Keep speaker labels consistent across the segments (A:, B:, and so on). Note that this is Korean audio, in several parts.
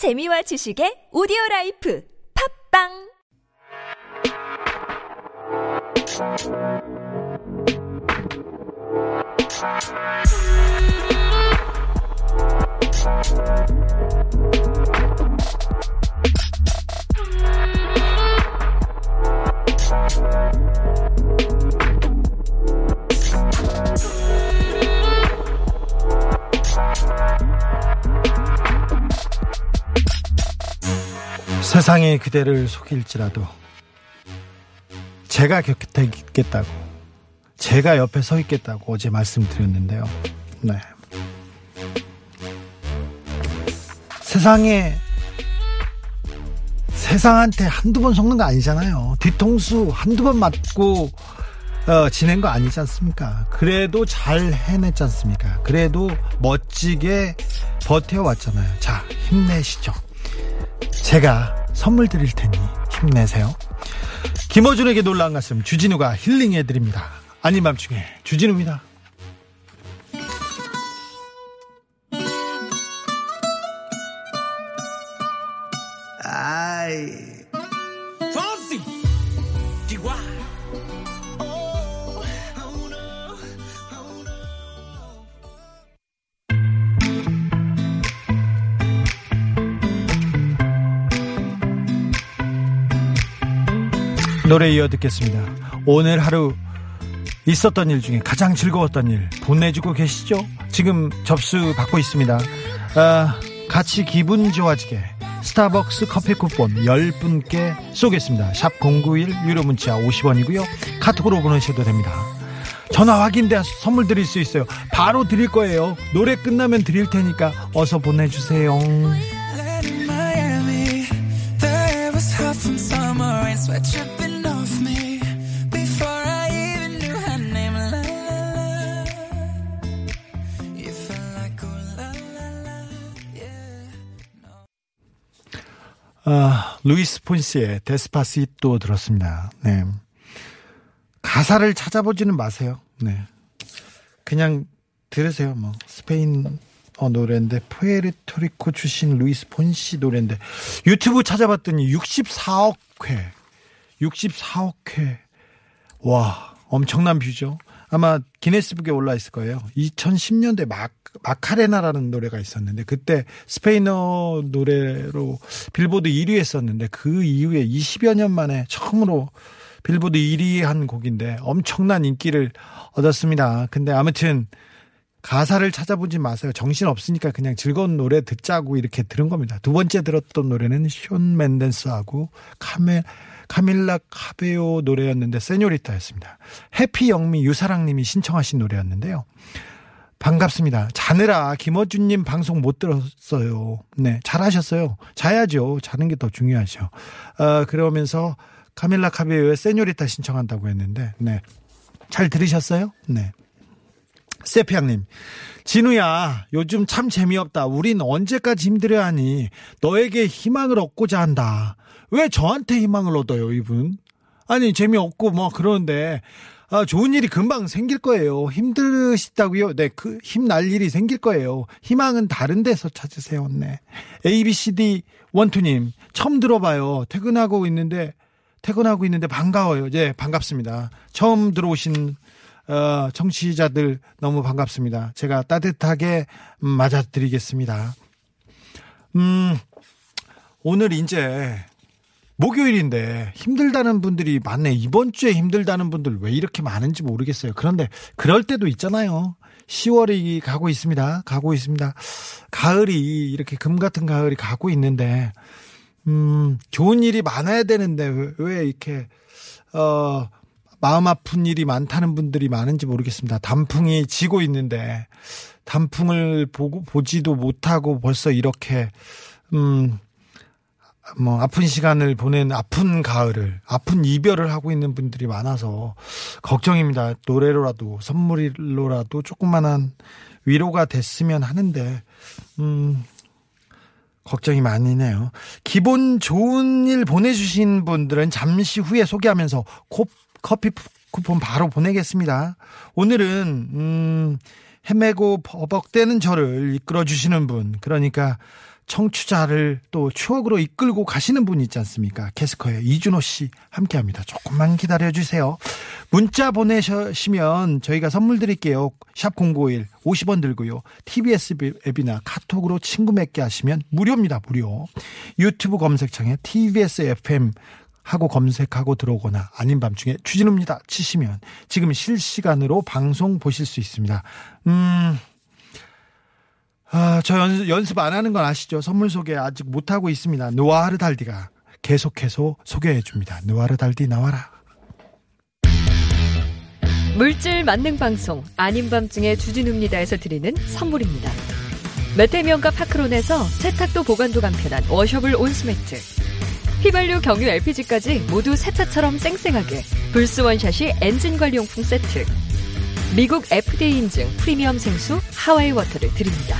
A: 재미와 지식의 오디오 라이프 팝빵
B: 세상이 그대를 속일지라도 제가 곁에 있겠다고 제가 옆에 서 있겠다고 어제 말씀드렸는데요. 네. 세상에 세상한테 한두 번 속는 거 아니잖아요. 뒤통수 한두 번 맞고 어, 지낸 거 아니지 않습니까? 그래도 잘 해냈지 않습니까? 그래도 멋지게 버텨왔잖아요. 자, 힘내시죠. 제가 선물 드릴 테니 힘내세요. 김어준에게 놀라운 가슴 주진우가 힐링해 드립니다. 아닌 밤중에 주진우입니다.
C: Fonsi.
B: 노래 이어 듣겠습니다. 오늘 하루 있었던 일 중에 가장 즐거웠던 일 보내주고 계시죠? 지금 접수 받고 있습니다. 아, 같이 기분 좋아지게 스타벅스 커피 쿠폰 10분께 쏘겠습니다. 샵 091 유료 문자 50원이고요. 카톡으로 보내셔도 됩니다. 전화 확인돼 선물 드릴 수 있어요. 바로 드릴 거예요. 노래 끝나면 드릴 테니까 어서 보내주세요. 루이스 폰시의 Despacito 들었습니다. 네. 가사를 찾아보지는 마세요. 네. 그냥 들으세요. 뭐 스페인 어 노래인데 푸에르토리코 출신 루이스 폰시 노래인데 유튜브 찾아봤더니 64억 회. 64억 회. 와, 엄청난 뷰죠. 아마 기네스북에 올라 있을 거예요. 2010년대 막 마카레나라는 노래가 있었는데 그때 스페인어 노래로 빌보드 1위 했었는데 그 이후에 20여 년 만에 처음으로 빌보드 1위 한 곡인데 엄청난 인기를 얻었습니다. 근데 아무튼 가사를 찾아보지 마세요. 정신 없으니까 그냥 즐거운 노래 듣자고 이렇게 들은 겁니다. 두 번째 들었던 노래는 숀 멘데스하고 카메 카밀라 카베오 노래였는데 Señorita였습니다. 해피 영미 유사랑님이 신청하신 노래였는데요. 반갑습니다. 자느라 김어준님 방송 못 들었어요. 네, 잘하셨어요. 자야죠. 자는 게 더 중요하죠. 어, 그러면서 카밀라 카베오의 세뇨리타 신청한다고 했는데, 네, 잘 들으셨어요? 네. 세피양님, 진우야, 요즘 참 재미없다. 우린 언제까지 힘들어야 하니? 너에게 희망을 얻고자 한다. 왜 저한테 희망을 얻어요, 이분? 아니, 재미없고 뭐 그러는데, 아, 좋은 일이 금방 생길 거예요. 힘드시다고요? 네, 그, 힘날 일이 생길 거예요. 희망은 다른 데서 찾으세요, 네. ABCD 원투님, 처음 들어봐요. 퇴근하고 있는데, 퇴근하고 있는데 반가워요. 네, 반갑습니다. 처음 들어오신 어, 청취자들 너무 반갑습니다. 제가 따뜻하게 음, 맞아드리겠습니다. 음, 오늘 이제 목요일인데 힘들다는 분들이 많네. 이번 주에 힘들다는 분들 왜 이렇게 많은지 모르겠어요. 그런데 그럴 때도 있잖아요. 10월이 가고 있습니다. 가고 있습니다. 가을이 이렇게 금 같은 가을이 가고 있는데 음, 좋은 일이 많아야 되는데 왜, 왜 이렇게 어 마음 아픈 일이 많다는 분들이 많은지 모르겠습니다. 단풍이 지고 있는데 단풍을 보고 보지도 못하고 벌써 이렇게 음 뭐 아픈 시간을 보낸 아픈 가을을 아픈 이별을 하고 있는 분들이 많아서 걱정입니다. 노래로라도 선물로라도 조그만한 위로가 됐으면 하는데 음 걱정이 많이네요. 기본 좋은 일 보내주신 분들은 잠시 후에 소개하면서 코, 커피 쿠폰 바로 보내겠습니다. 오늘은 음, 헤매고 버벅대는 저를 이끌어 주시는 분, 그러니까 청취자를 또 추억으로 이끌고 가시는 분 있지 않습니까? 캐스커의 이준호 씨 함께 합니다. 조금만 기다려 주세요. 문자 보내시면 저희가 선물 드릴게요. 샵 051, 50원 들고요. TBS 앱이나 카톡으로 친구 맺게 하시면 무료입니다. 무료. 유튜브 검색창에 TBS FM 하고 검색하고 들어오거나 아닌 밤중에 추진입니다 치시면 지금 실시간으로 방송 보실 수 있습니다. 음, 아, 저 연, 연습 안 하는 건 아시죠? 선물 소개 아직 못 하고 있습니다. 노아르 달디가 계속해서 소개해 줍니다. 노아르 달디 나와라.
A: 물질 만능 방송 아닌 밤중에 주진우입니다에서 드리는 선물입니다. 메테미온과 파크론에서 세탁도 보관도 간편한 washable 온수매트. 휘발유 경유 LPG까지 모두 새 차처럼 쌩쌩하게 불스원샷 엔진 관리용품 세트. 미국 FDA 인증 프리미엄 생수 하와이 워터를 드립니다.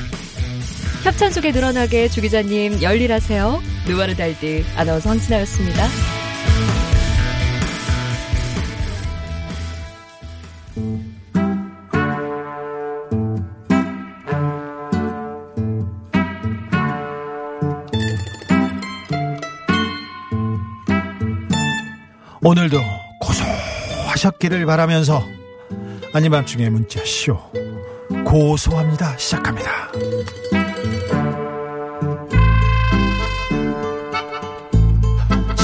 A: 협찬 속에 늘어나게 주 기자님 열일하세요. 누아르 달드 아나운서 황진아였습니다.
B: 오늘도 고소하셨기를 바라면서 아닌 밤중에 문자 쇼 고소합니다 시작합니다.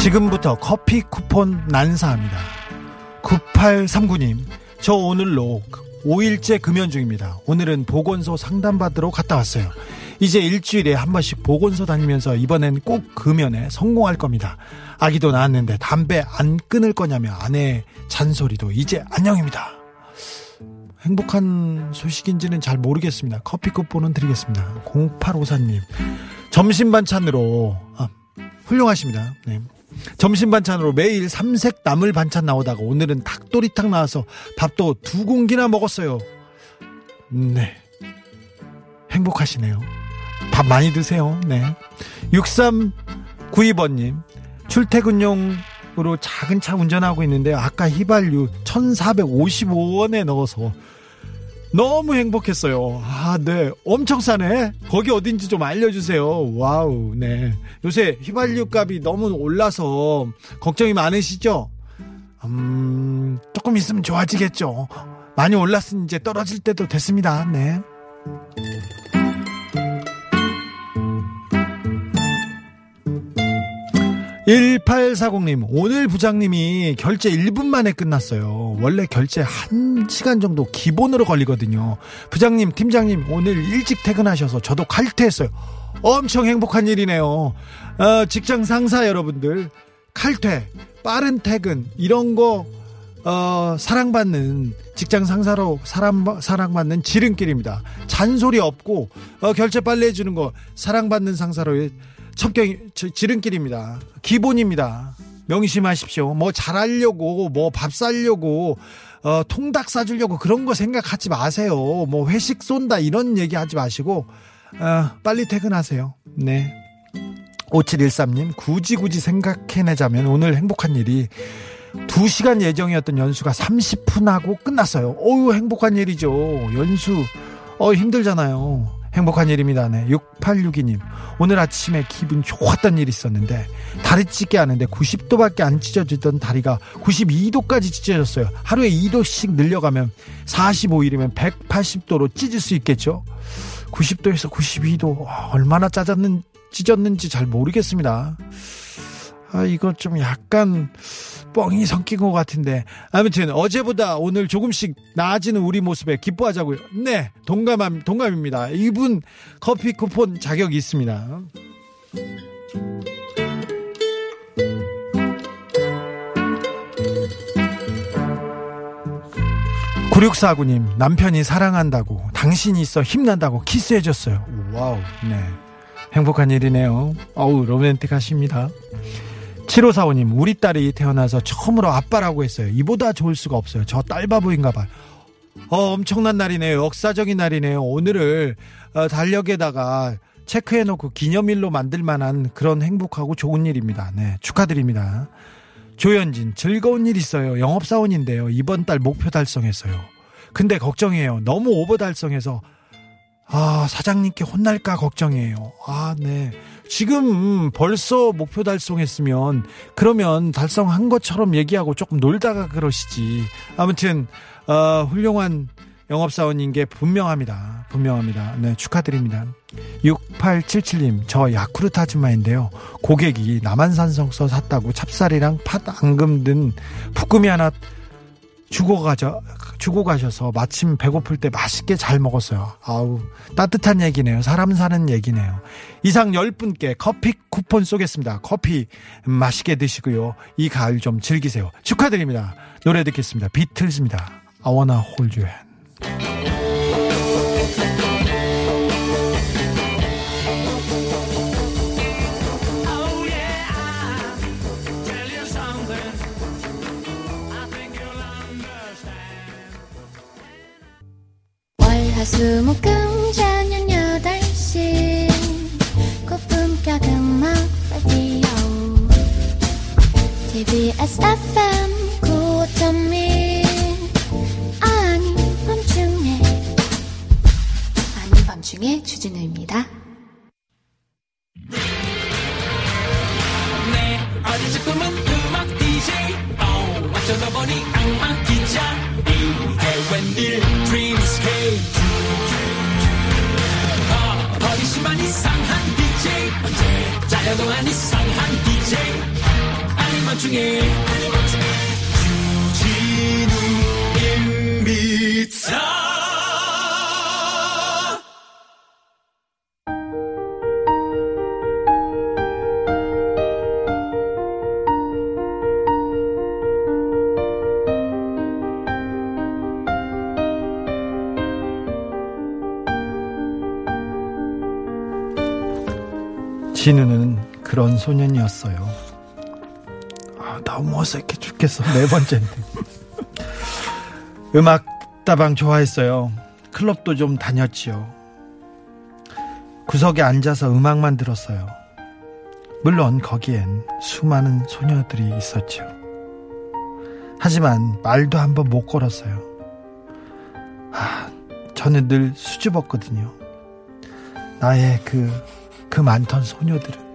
B: 지금부터 커피 쿠폰 난사합니다. 9839님, 저 오늘로 5일째 금연 중입니다. 오늘은 보건소 상담받으러 갔다 왔어요. 이제 일주일에 한 번씩 보건소 다니면서 이번엔 꼭 금연에 성공할 겁니다. 아기도 낳았는데 담배 안 끊을 거냐며 아내의 잔소리도 이제 안녕입니다. 행복한 소식인지는 잘 모르겠습니다. 커피 쿠폰은 드리겠습니다. 0854님, 점심 반찬으로, 아, 훌륭하십니다. 네. 점심 반찬으로 매일 삼색 나물 반찬 나오다가 오늘은 닭도리탕 나와서 밥도 두 공기나 먹었어요. 네. 행복하시네요. 밥 많이 드세요. 네. 6392번님, 출퇴근용으로 작은 차 운전하고 있는데 아까 휘발유 1455원에 넣어서 너무 행복했어요. 아, 네. 엄청 싸네. 거기 어딘지 좀 알려주세요. wow, 네. 요새 휘발유 값이 너무 올라서 걱정이 많으시죠? 음, 조금 있으면 좋아지겠죠. 많이 올랐으니 이제 떨어질 때도 됐습니다. 네. 1840님, 오늘 부장님이 결제 1분 만에 끝났어요. 원래 결제 1시간 정도 기본으로 걸리거든요. 부장님, 팀장님, 오늘 일찍 퇴근하셔서 저도 칼퇴했어요. 엄청 행복한 일이네요. 어, 직장 상사 여러분들, 칼퇴, 빠른 퇴근, 이런 거, 어, 사랑받는, 직장 상사로 사랑, 사랑받는 지름길입니다. 잔소리 없고, 어, 결제 빨리 해주는 거, 사랑받는 상사로 첩경 지름길입니다. 기본입니다. 명심하십시오. 뭐 잘하려고 뭐밥 사려고 어, 통닭 사주려고 그런 거 생각하지 마세요. 뭐 회식 쏜다 이런 얘기 하지 마시고 어, 빨리 퇴근하세요. 네. 5713님 굳이 굳이 생각해내자면 오늘 행복한 일이 2시간 예정이었던 연수가 30분 하고 끝났어요. 어유 행복한 일이죠. 연수 어 힘들잖아요. 행복한 일입니다. 네. 6862님. 오늘 아침에 기분 좋았던 일이 있었는데 다리 찢게 하는데 90도밖에 안 찢어지던 다리가 92도까지 찢어졌어요. 하루에 2도씩 늘려가면 45일이면 180도로 찢을 수 있겠죠. 90도에서 92도 얼마나 짜졌는 찢었는지 잘 모르겠습니다. 아 이거 좀 약간 뻥이 섞인 것 같은데 아무튼 어제보다 오늘 조금씩 나아지는 우리 모습에 기뻐하자고요. 네, 동감함 동감입니다. 이분 커피 쿠폰 자격이 있습니다. 9649님, 남편이 사랑한다고, 당신이 있어 힘난다고 키스해줬어요. wow, 네. 행복한 일이네요. 어우, 로맨틱하십니다. 7545님, 우리 딸이 태어나서 처음으로 아빠라고 했어요. 이보다 좋을 수가 없어요. 저 딸바보인가 봐요. 어, 엄청난 날이네요. 역사적인 날이네요. 오늘을 어, 달력에다가 체크해놓고 기념일로 만들 만한 그런 행복하고 좋은 일입니다. 네, 축하드립니다. 조현진, 즐거운 일 있어요. 영업사원인데요. 이번 달 목표 달성했어요. 근데 걱정이에요. 너무 오버 달성해서 아, 사장님께 혼날까 걱정이에요. 아, 네. 지금 벌써 목표 달성했으면 그러면 달성한 것처럼 얘기하고 조금 놀다가 그러시지. 아무튼 어, 훌륭한 영업사원인 게 분명합니다. 분명합니다. 네, 축하드립니다. 6877님, 저 야쿠르트 아줌마인데요. 고객이 남한산성서 샀다고 찹쌀이랑 팥, 앙금 등 푸꾸미 하나 주고 가져 주고 가셔서 마침 배고플 때 맛있게 잘 먹었어요. 아우 따뜻한 얘기네요. 사람 사는 얘기네요. 이상 10분께 커피 쿠폰 쏘겠습니다. 커피 맛있게 드시고요. 이 가을 좀 즐기세요. 축하드립니다. 노래 듣겠습니다. 비틀즈입니다. I wanna hold you hand.
D: 수목금 저녁 8시. 고품격 음악 라디오 TBS FM 95.1 아닌 밤중에. 아닌 밤중에 주진우입니다.
C: 내 어린 꿈은 음악 DJ 어, 어쩌다 보니 악마 기자 중에 주진우입니다
B: 진우는 그런 소년이었어요. 아, 너무 어색해 죽겠어. 네 번째인데. 음악 다방 좋아했어요. 클럽도 좀 다녔지요. 구석에 앉아서 음악만 들었어요. 물론 거기엔 수많은 소녀들이 있었죠. 하지만 말도 한번 못 걸었어요. 아, 저는 늘 수줍었거든요. 나의 그, 그 많던 소녀들은.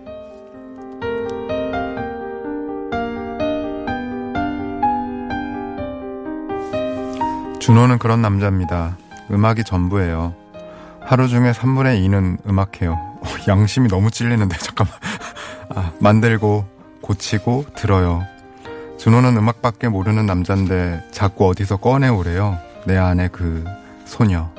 E: 준호는 그런 남자입니다. 음악이 전부예요. 하루 중에 3분의 2는 음악해요. 어, 양심이 너무 찔리는데, 잠깐만. 아, 만들고, 고치고, 들어요. 준호는 음악밖에 모르는 남잔데, 자꾸 어디서 꺼내오래요. 내 안에 그 소녀.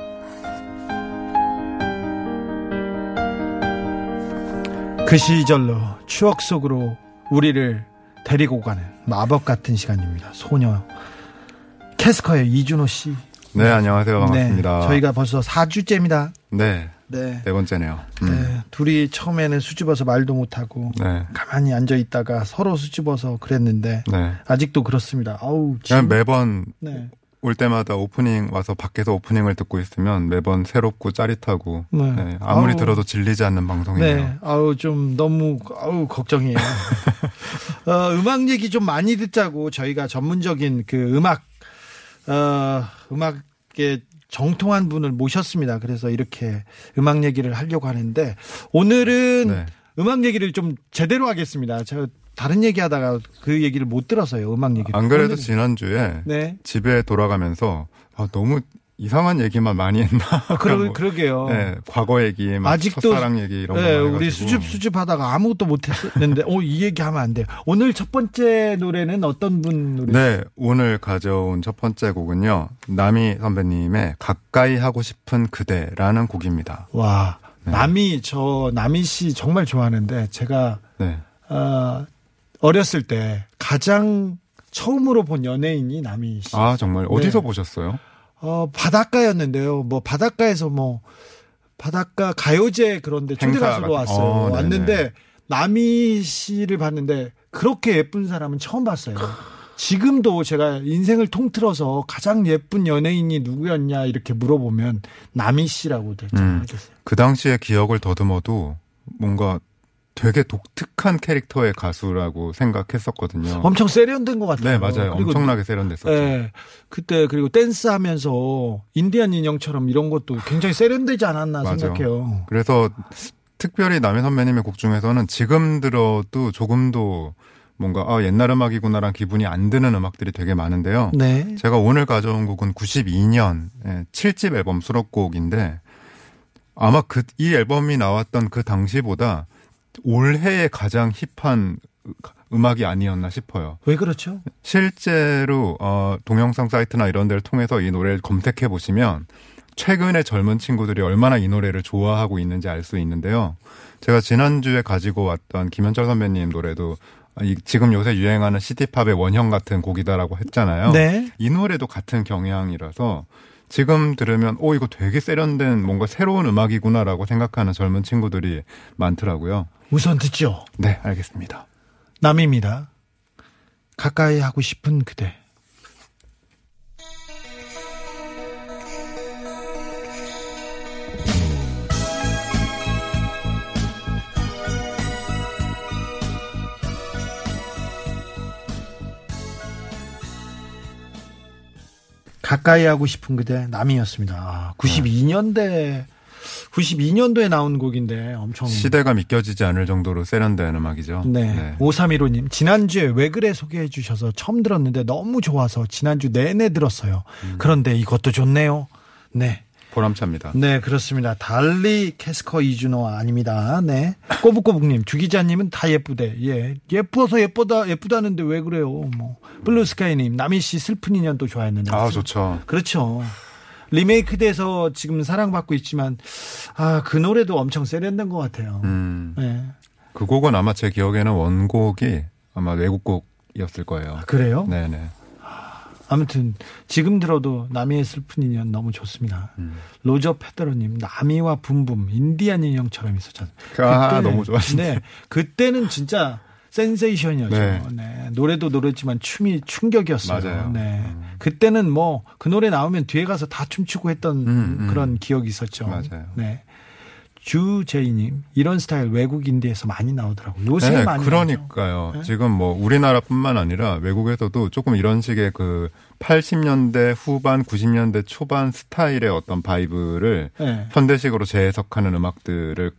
B: 그 시절로 추억 속으로 우리를 데리고 가는 마법 같은 시간입니다. 소녀. 캐스커의 이준호 씨.
E: 네, 안녕하세요. 반갑습니다.
B: 네, 저희가 벌써 4주째입니다.
E: 네,
B: 네.
E: 네 번째네요. 음,
B: 네, 둘이 처음에는 수줍어서 말도 못하고
E: 네.
B: 가만히 앉아 있다가 서로 수줍어서 그랬는데
E: 네.
B: 아직도 그렇습니다. 아우
E: 그냥
B: 진-
E: 매번
B: 네.
E: 올 때마다 오프닝 와서 밖에서 오프닝을 듣고 있으면 매번 새롭고 짜릿하고
B: 네.
E: 네, 아무리
B: 아우.
E: 들어도 질리지 않는 방송이네요.
B: 네, 아우 좀 너무 아우 걱정이에요. 어, 음악 얘기 좀 많이 듣자고 저희가 전문적인 그 음악 어, 음악에 정통한 분을 모셨습니다. 그래서 이렇게 음악 얘기를 하려고 하는데 오늘은
E: 네.
B: 음악 얘기를 좀 제대로 하겠습니다. 저 다른 얘기하다가 그 얘기를 못 들어서요. 음악 얘기.
E: 안 그래도 지난주에
B: 네.
E: 집에 돌아가면서 아, 너무 이상한 얘기만 많이 했나?
B: 아, 그러,
E: 뭐,
B: 그러게요.
E: 네, 과거 얘기, 막
B: 아직도
E: 첫사랑 얘기 이런
B: 네,
E: 거.
B: 우리 수줍 수줍하다가 아무것도 못했는데, 어, 이 얘기하면 안 돼요. 오늘 첫 번째 노래는 어떤 분 노래?
E: 네, 오늘 가져온 첫 번째 곡은요. 남희 선배님의 가까이 하고 싶은 그대라는 곡입니다.
B: 와,
E: 네.
B: 남이 저 남이 씨 정말 좋아하는데 제가
E: 네.
B: 어, 어렸을 때 가장 처음으로 본 연예인이 남이 씨.
E: 아, 정말 어디서
B: 네.
E: 보셨어요?
B: 어, 바닷가였는데요. 뭐 바닷가에서 뭐 바닷가 가요제 그런데 초대 가수로 왔어요.
E: 어.
B: 왔는데 남이 씨를 봤는데 그렇게 예쁜 사람은 처음 봤어요. 지금도 제가 인생을 통틀어서 가장 예쁜 연예인이 누구였냐 이렇게 물어보면 남이 씨라고 대답
E: 음.
B: 하겠어요.
E: 그 당시의 기억을 더듬어도 뭔가 되게 독특한 캐릭터의 가수라고 생각했었거든요.
B: 엄청 세련된 것 같아요.
E: 네, 맞아요. 엄청나게 세련됐었죠.
B: 예. 그때 그리고 댄스 하면서 인디안 인형처럼 이런 것도 굉장히 세련되지 않았나
E: 맞아요.
B: 생각해요.
E: 그래서 특별히 남희 선배님의 곡 중에서는 지금 들어도 조금도 뭔가 아, 옛날 음악이구나란 기분이 안 드는 음악들이 되게 많은데요.
B: 네.
E: 제가 오늘 가져온 곡은 92년 7집 앨범 수록곡인데 아마 그 이 앨범이 나왔던 그 당시보다 올해에 가장 힙한 음악이 아니었나 싶어요.
B: 왜 그렇죠?
E: 실제로 어 동영상 사이트나 이런 데를 통해서 이 노래를 검색해 보시면 최근에 젊은 친구들이 얼마나 이 노래를 좋아하고 있는지 알 수 있는데요. 제가 지난주에 가지고 왔던 김현철 선배님 노래도 이- 지금 요새 유행하는 시티팝의 원형 같은 곡이다라고 했잖아요.
B: 네.
E: 이 노래도 같은 경향이라서 지금 들으면 오 이거 되게 세련된 뭔가 새로운 음악이구나라고 생각하는 젊은 친구들이 많더라고요.
B: 우선 듣죠.
E: 네, 알겠습니다.
B: 남입니다. 가까이 하고 싶은 그대. 가까이 하고 싶은 그대 남이었습니다. 아, 92년대 92년도에 나온 곡인데 엄청
E: 시대가 믿겨지지 않을 정도로 세련된 음악이죠.
B: 네. 5315님, 지난주에 왜 그래 소개해 주셔서 처음 들었는데 너무 좋아서 지난주 내내 들었어요.
E: 음.
B: 그런데 이것도 좋네요. 네.
E: 보람차입니다.
B: 네, 그렇습니다. 달리 캐스커 이준호 아닙니다. 네. 꼬북꼬북님, 주기자님은 다 예쁘대. 예. 예뻐서 예쁘다, 예쁘다는데 왜 그래요? 뭐. 블루스카이님, 남희 씨 슬픈 인연도 좋아했는데.
E: 아, 좋죠.
B: 그렇죠. 리메이크 돼서 지금 사랑받고 있지만, 아, 그 노래도 엄청 세련된 것 같아요.
E: 음.
B: 네.
E: 그 곡은 아마 제 기억에는 원곡이 아마 외국곡이었을 거예요.
B: 그래요?
E: 네네.
B: 아무튼 지금 들어도 남이의 슬픈 인연 너무 좋습니다.
E: 음.
B: 로저 페더러님 남이와 붐붐 인디안 인형처럼 있었잖아요.
E: 아, 너무 좋아하시네.
B: 네, 그때는 진짜 센세이션이었죠.
E: 네.
B: 네. 노래도 노래지만 춤이 충격이었어요.
E: 맞아요.
B: 네.
E: 음.
B: 그때는 뭐 그 노래 나오면 뒤에 가서 다 춤추고 했던
E: 음, 음.
B: 그런 기억이 있었죠.
E: 맞아요.
B: 네. 주제이님 이런 스타일 외국 인디에서 많이 나오더라고요. 요새
E: 네,
B: 많이.
E: 그러니까요.
B: 네.
E: 지금 뭐 우리나라뿐만 아니라 외국에서도 조금 이런 식의 그 80년대 후반, 90년대 초반 스타일의 어떤 vibe를
B: 네.
E: 현대식으로 재해석하는 음악들을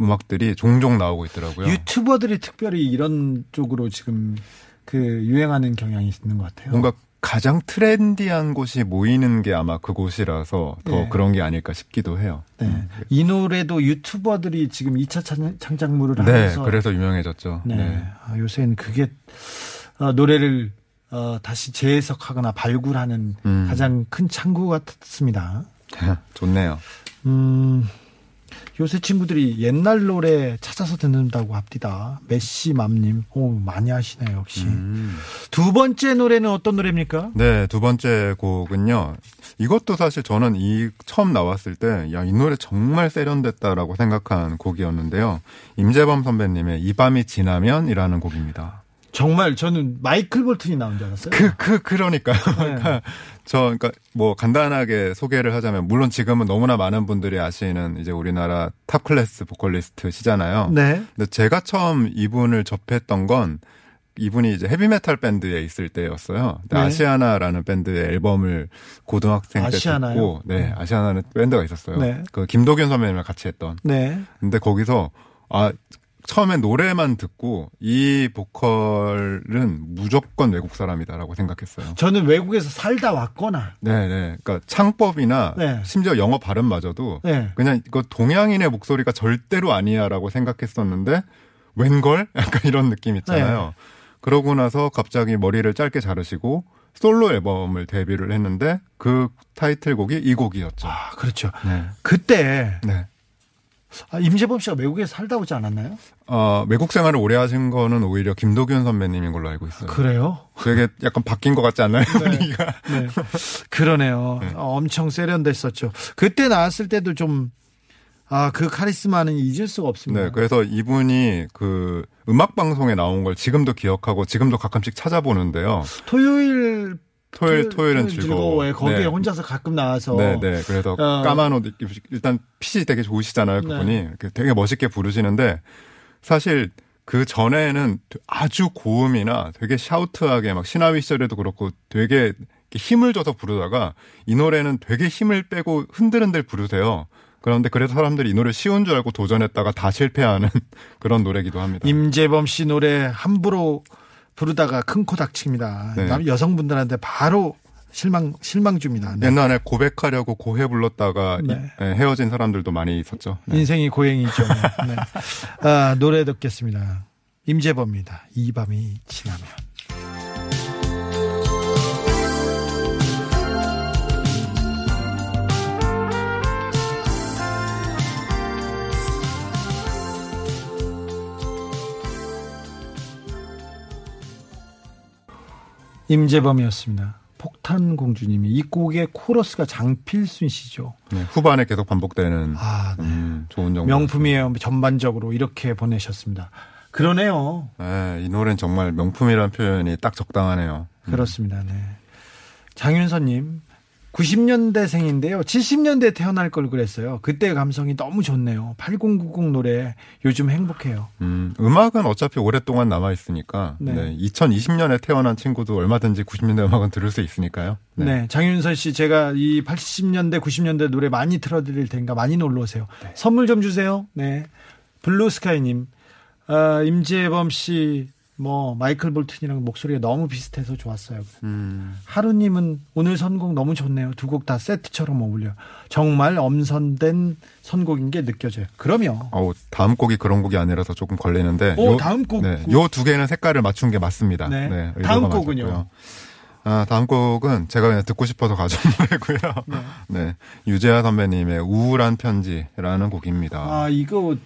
E: 음악들이 종종 나오고 있더라고요.
B: 유튜버들이 특별히 이런 쪽으로 지금 그 유행하는 경향이 있는 것 같아요.
E: 뭔가 가장 트렌디한 곳이 모이는 게 아마 그곳이라서 더
B: 네.
E: 그런 게 아닐까 싶기도 해요.
B: 네.
E: 음.
B: 이 노래도 유튜버들이 지금 2차 창- 창작물을
E: 네,
B: 하면서
E: 그래서 유명해졌죠.
B: 네.
E: 네.
B: 아, 요새는 그게 어, 노래를 어, 다시 재해석하거나 발굴하는
E: 음.
B: 가장 큰 창구 같습니다.
E: 좋네요.
B: 음, 요새 친구들이 옛날 노래 찾아서 듣는다고 합니다. 메시 맘님, 오 많이 하시네요 역시.
E: 음.
B: 두 번째 노래는 어떤 노래입니까?
E: 네, 두 번째 곡은요. 이것도 사실 저는 이 처음 나왔을 때, 야, 이 노래 정말 세련됐다라고 생각한 곡이었는데요. 임재범 선배님의 이 밤이 지나면이라는 곡입니다.
B: 정말 저는 마이클 볼튼이 나온 줄 알았어요.
E: 그, 그, 그러니까요.
B: 네.
E: 그러니까 저, 그러니까 뭐 간단하게 소개를 하자면, 물론 지금은 너무나 많은 분들이 아시는 이제 우리나라 top class 보컬리스트시잖아요.
B: 네.
E: 근데 제가 처음 이분을 접했던 건 이분이 이제 헤비메탈 밴드에 있을 때였어요.
B: 네.
E: 아시아나라는 밴드의 앨범을 고등학생 때
B: 아시아나요?
E: 듣고 네, 아시아나는 밴드가 있었어요.
B: 네.
E: 그 김도균 선배님이랑 같이 했던.
B: 네.
E: 근데 거기서 아 처음에 노래만 듣고 이 보컬은 무조건 외국 사람이다라고 생각했어요.
B: 저는 외국에서 살다 왔거나,
E: 네, 네. 그러니까 창법이나
B: 네.
E: 심지어 영어 발음마저도
B: 네.
E: 그냥 이거 동양인의 목소리가 절대로 아니야라고 생각했었는데 웬걸? 약간 이런 느낌 있잖아요.
B: 네.
E: 그러고 나서 갑자기 머리를 짧게 자르시고 솔로 앨범을 데뷔를 했는데 그 타이틀곡이 이 곡이었죠.
B: 아, 그렇죠.
E: 네.
B: 그때
E: 네.
B: 아, 임재범 씨가 외국에서 살다 오지 않았나요?
E: 어, 외국 생활을 오래 하신 거는 오히려 김도균 선배님인 걸로 알고 있어요.
B: 그래요?
E: 되게 약간 바뀐 것 같지 않나요? 분위기가.
B: 네. 그러네요. 어, 엄청 세련됐었죠. 그때 나왔을 때도 좀, 아, 그 카리스마는 잊을 수가 없습니다.
E: 네, 그래서 이분이 그 음악 방송에 나온 걸 지금도 기억하고 지금도 가끔씩 찾아보는데요.
B: 토요일,
E: 토요일 토요일은 즐거워.
B: 에 거기에
E: 네.
B: 혼자서 가끔 나와서.
E: 네, 네. 그래서
B: 어.
E: 까만 옷 입고 일단 핏이 되게 좋으시잖아요, 그분이.
B: 네.
E: 되게 멋있게 부르시는데 사실 그 전에는 아주 고음이나 되게 샤우트하게 막 신화위 시절에도 그렇고 되게 힘을 줘서 부르다가 이 노래는 되게 힘을 빼고 흔들흔들 부르세요. 그런데 그래서 사람들이 이 노래 쉬운 줄 알고 도전했다가 다 실패하는 그런 노래기도 합니다.
B: 임재범 씨 노래 함부로 부르다가 큰 코 닥칩니다.
E: 네.
B: 남- 여성분들한테 바로 실망 실망 줍니다. 네.
E: 옛날에 고백하려고 고해 불렀다가 이-
B: 네.
E: 예, 헤어진 사람들도 많이 있었죠. 네.
B: 인생이 고행이죠. 네. 아, 노래 듣겠습니다. 임재범입니다. 이 밤이 지나면. 임재범이었습니다. 폭탄 공주님이 이 곡의 코러스가 장필순 씨죠.
E: 네, 후반에 계속 반복되는
B: 아, 네.
E: 음, 좋은 정보.
B: 명품이에요. 전반적으로 이렇게 보내셨습니다. 그러네요.
E: 네, 이 노래는 정말 명품이라는 표현이 딱 적당하네요. 음.
B: 그렇습니다. 네. 장윤서님, 90년대생인데요. 70년대 태어날 걸 그랬어요. 그때 감성이 너무 좋네요. 8090 노래 요즘 행복해요.
E: 음, 음악은 어차피 오랫동안 남아 있으니까
B: 네.
E: 네. 2020년에 태어난 친구도 얼마든지 90년대 음악은 들을 수 있으니까요.
B: 네. 장윤서 씨, 제가 이 80년대, 90년대 노래 많이 틀어 드릴 테니까 많이 놀러 오세요. 선물 좀 주세요. 네. 블루스카이 님, 아, 임재범 씨, 뭐, 마이클 볼튼이랑 목소리가 너무 비슷해서 좋았어요.
E: 음,
B: 하루님은 오늘 선곡 너무 좋네요. 두 곡 다 세트처럼 어울려. 정말 엄선된 선곡인 게 느껴져요. 그럼요.
E: 어우, 다음 곡이 그런 곡이 아니라서 조금 걸리는데.
B: 오, 다음 곡.
E: 네, 요두 개는 색깔을 맞춘 게 맞습니다.
B: 네.
E: 의도가
B: 다음
E: 맞았고요.
B: 곡은요?
E: 아, 다음 곡은 제가 그냥 듣고 싶어서 가져온 노래고요. 네. 유재하 선배님의 우울한 편지라는 곡입니다.
B: 아, 이거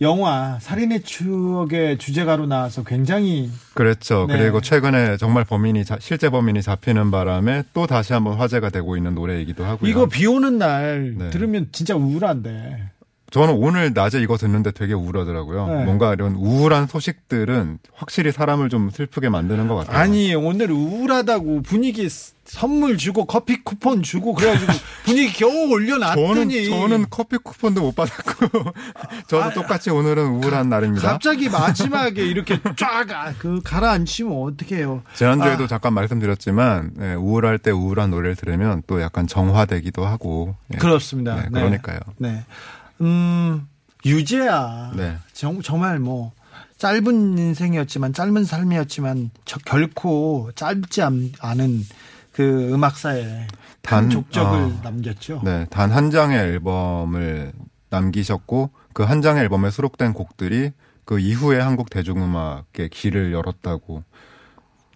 B: 영화 살인의 추억의 주제가로 나와서 굉장히
E: 그렇죠.
B: 네.
E: 그리고 최근에 정말 범인이 자- 실제 범인이 잡히는 바람에 또 다시 한번 화제가 되고 있는 노래이기도 하고요.
B: 이거 비 오는 날
E: 네.
B: 들으면 진짜 우울한데.
E: 저는 오늘 낮에 이거 듣는데 되게 우울하더라고요.
B: 네.
E: 뭔가 이런 우울한 소식들은 확실히 사람을 좀 슬프게 만드는 것 같아요.
B: 아니, 오늘 우울하다고 분위기 스- 선물 주고 커피 쿠폰 주고 그래가지고 분위기 겨우
E: 저는
B: 올려놨더니.
E: 저는 커피 쿠폰도 못 받았고 저도
B: 아,
E: 똑같이 오늘은 우울한 날입니다.
B: 갑자기 마지막에 이렇게 쫙, 아, 그, 가라앉히면 어떡해요.
E: 지난주에도
B: 아.
E: 잠깐 말씀드렸지만 네, 우울할 때 우울한 노래를 들으면 또 약간 정화되기도 하고 예.
B: 그렇습니다.
E: 네, 그러니까요.
B: 네. 음, 유재하.
E: 네.
B: 정, 정말 뭐, 짧은 인생이었지만, 짧은 삶이었지만, 저, 결코 짧지 않, 않은 그 음악사에
E: 단-
B: 단 족적을
E: 아.
B: 남겼죠.
E: 네, 단 한 장의 앨범을 남기셨고 그 한 장의 앨범에 수록된 곡들이 그 이후에 한국 대중음악의 길을 열었다고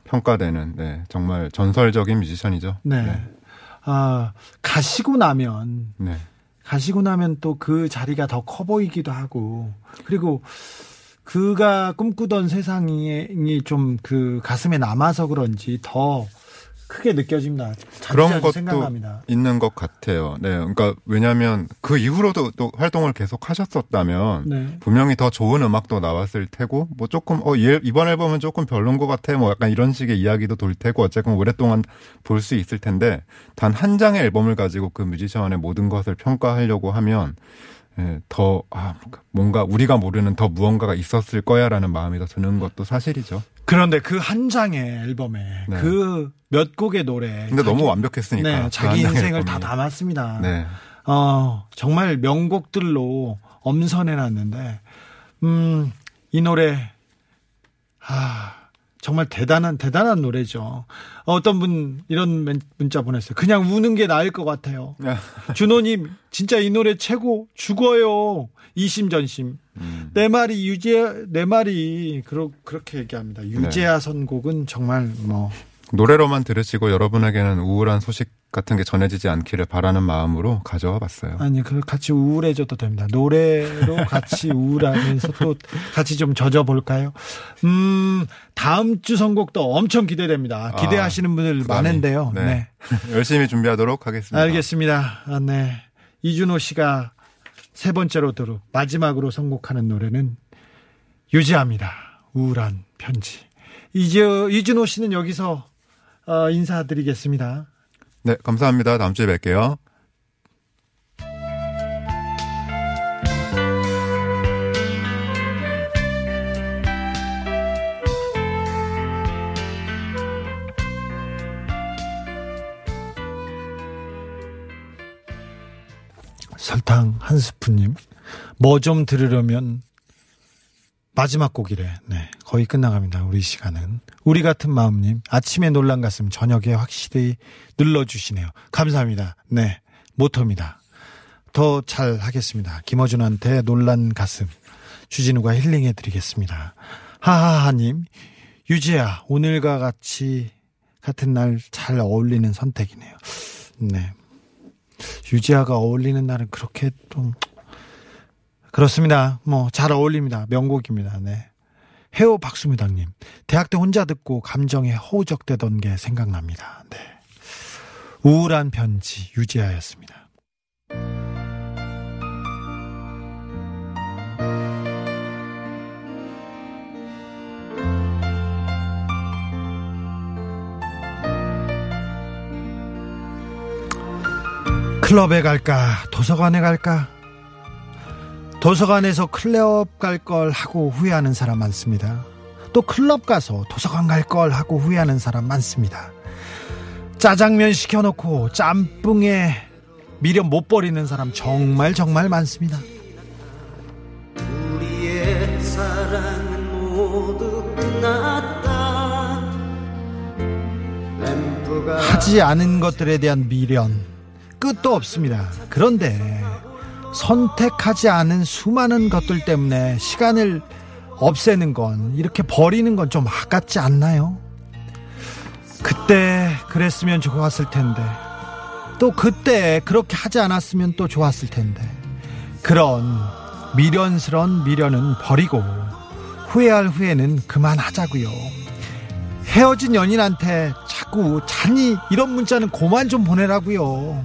E: 평가되는 네, 정말 전설적인 뮤지션이죠.
B: 네. 아, 가시고 나면,
E: 네.
B: 가시고 나면 또 그 자리가 더 커 보이기도 하고, 그리고 그가 꿈꾸던 세상이 좀 그 가슴에 남아서 그런지 더 크게 느껴집니다.
E: 그런 것도
B: 생각납니다.
E: 있는 것 같아요. 네, 그러니까 왜냐하면 그 이후로도 또 활동을 계속 하셨었다면
B: 네.
E: 분명히 더 좋은 음악도 나왔을 테고 뭐 조금 어 얘- 이번 앨범은 조금 별론 것 같아 뭐 약간 이런 식의 이야기도 돌 테고 어쨌건 오랫동안 볼 수 있을 텐데 단 한 장의 앨범을 가지고 그 뮤지션의 모든 것을 평가하려고 하면 예, 더 아, 뭔가 우리가 모르는 더 무언가가 있었을 거야 라는 마음이 더 드는 것도 사실이죠.
B: 그런데 그 한 장의 앨범에
E: 네.
B: 그몇 곡의 노래.
E: 근데
B: 자기-
E: 너무 완벽했으니까
B: 네,
E: 그
B: 자기 인생을 다. 담았습니다.
E: 네.
B: 어, 정말 명곡들로 엄선해 놨는데, 음, 이 노래, 아, 정말 대단한, 대단한 노래죠. 어떤 분 이런 멘- 문자 보냈어요. 그냥 우는 게 나을 것 같아요. 준호님, 진짜 이 노래 최고, 죽어요. 이심전심.
E: 음.
B: 내 말이 유재, 내 말이, 그러, 그렇게 얘기합니다. 유재하 선곡은 정말 뭐,
E: 노래로만 들으시고 여러분에게는 우울한 소식 같은 게 전해지지 않기를 바라는 마음으로 가져와 봤어요.
B: 아니, 그 같이 우울해져도 됩니다. 노래로 같이 우울하면서 또 같이 좀 젖어 볼까요? 음, 다음 주 선곡도 엄청 기대됩니다. 기대하시는 분들
E: 부담이.
B: 많은데요.
E: 네.
B: 네.
E: 열심히 준비하도록 하겠습니다.
B: 알겠습니다. 아, 네. 이준호 씨가 세 번째로 들어 마지막으로 선곡하는 노래는 유지합니다. 우울한 편지. 이제 이준호 씨는 여기서 어, 인사드리겠습니다.
E: 네, 감사합니다. 다음 주에 뵐게요.
B: 설탕 한 스푼님. 뭐 좀 들으려면 마지막 곡이래. 네. 거의 끝나갑니다. 우리 시간은. 우리 같은 마음님. 아침에 놀란 가슴, 저녁에 확실히 눌러주시네요. 감사합니다. 네. 모토입니다. 더 잘 하겠습니다. 김어준한테 놀란 가슴. 주진우가 힐링해 드리겠습니다. 하하하님. 유지야, 오늘과 같이 같은 날 잘 어울리는 선택이네요. 네. 유지아가 어울리는 날은 그렇게 좀 그렇습니다. 뭐 잘 어울립니다. 명곡입니다. 네. 해오 박수미당님 대학 때 혼자 듣고 감정에 허우적대던 게 생각납니다. 네. 우울한 편지 유지아였습니다. 클럽에 갈까? 도서관에 갈까? 도서관에서 클럽 갈 걸 하고 후회하는 사람 많습니다. 또 클럽 가서 도서관 갈 걸 하고 후회하는 사람 많습니다. 짜장면 시켜놓고 짬뽕에 미련 못 버리는 사람 정말 정말 많습니다. 하지 않은 것들에 대한 미련 끝도 없습니다. 그런데 선택하지 않은 수많은 것들 때문에 시간을 없애는 건 이렇게 버리는 건 좀 아깝지 않나요? 그때 그랬으면 좋았을 텐데 또 그때 그렇게 하지 않았으면 또 좋았을 텐데 그런 미련스런 미련은 버리고 후회할 후회는 그만하자고요. 헤어진 연인한테 자꾸 잔이 이런 문자는 고만 좀 보내라고요.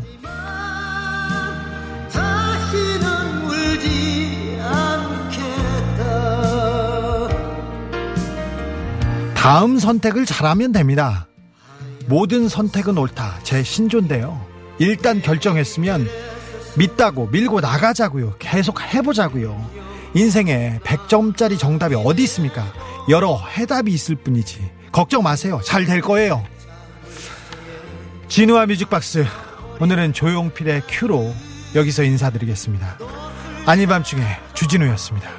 B: 다음 선택을 잘하면 됩니다. 모든 선택은 옳다. 제 신조인데요. 일단 결정했으면 믿다고 밀고 나가자고요. 계속 해보자고요. 인생에 100점짜리 정답이 어디 있습니까? 여러 해답이 있을 뿐이지. 걱정 마세요. 잘 될 거예요. 진우와 뮤직박스. 오늘은 조용필의 큐로 여기서 인사드리겠습니다. 아닌 밤중에
F: 주진우였습니다.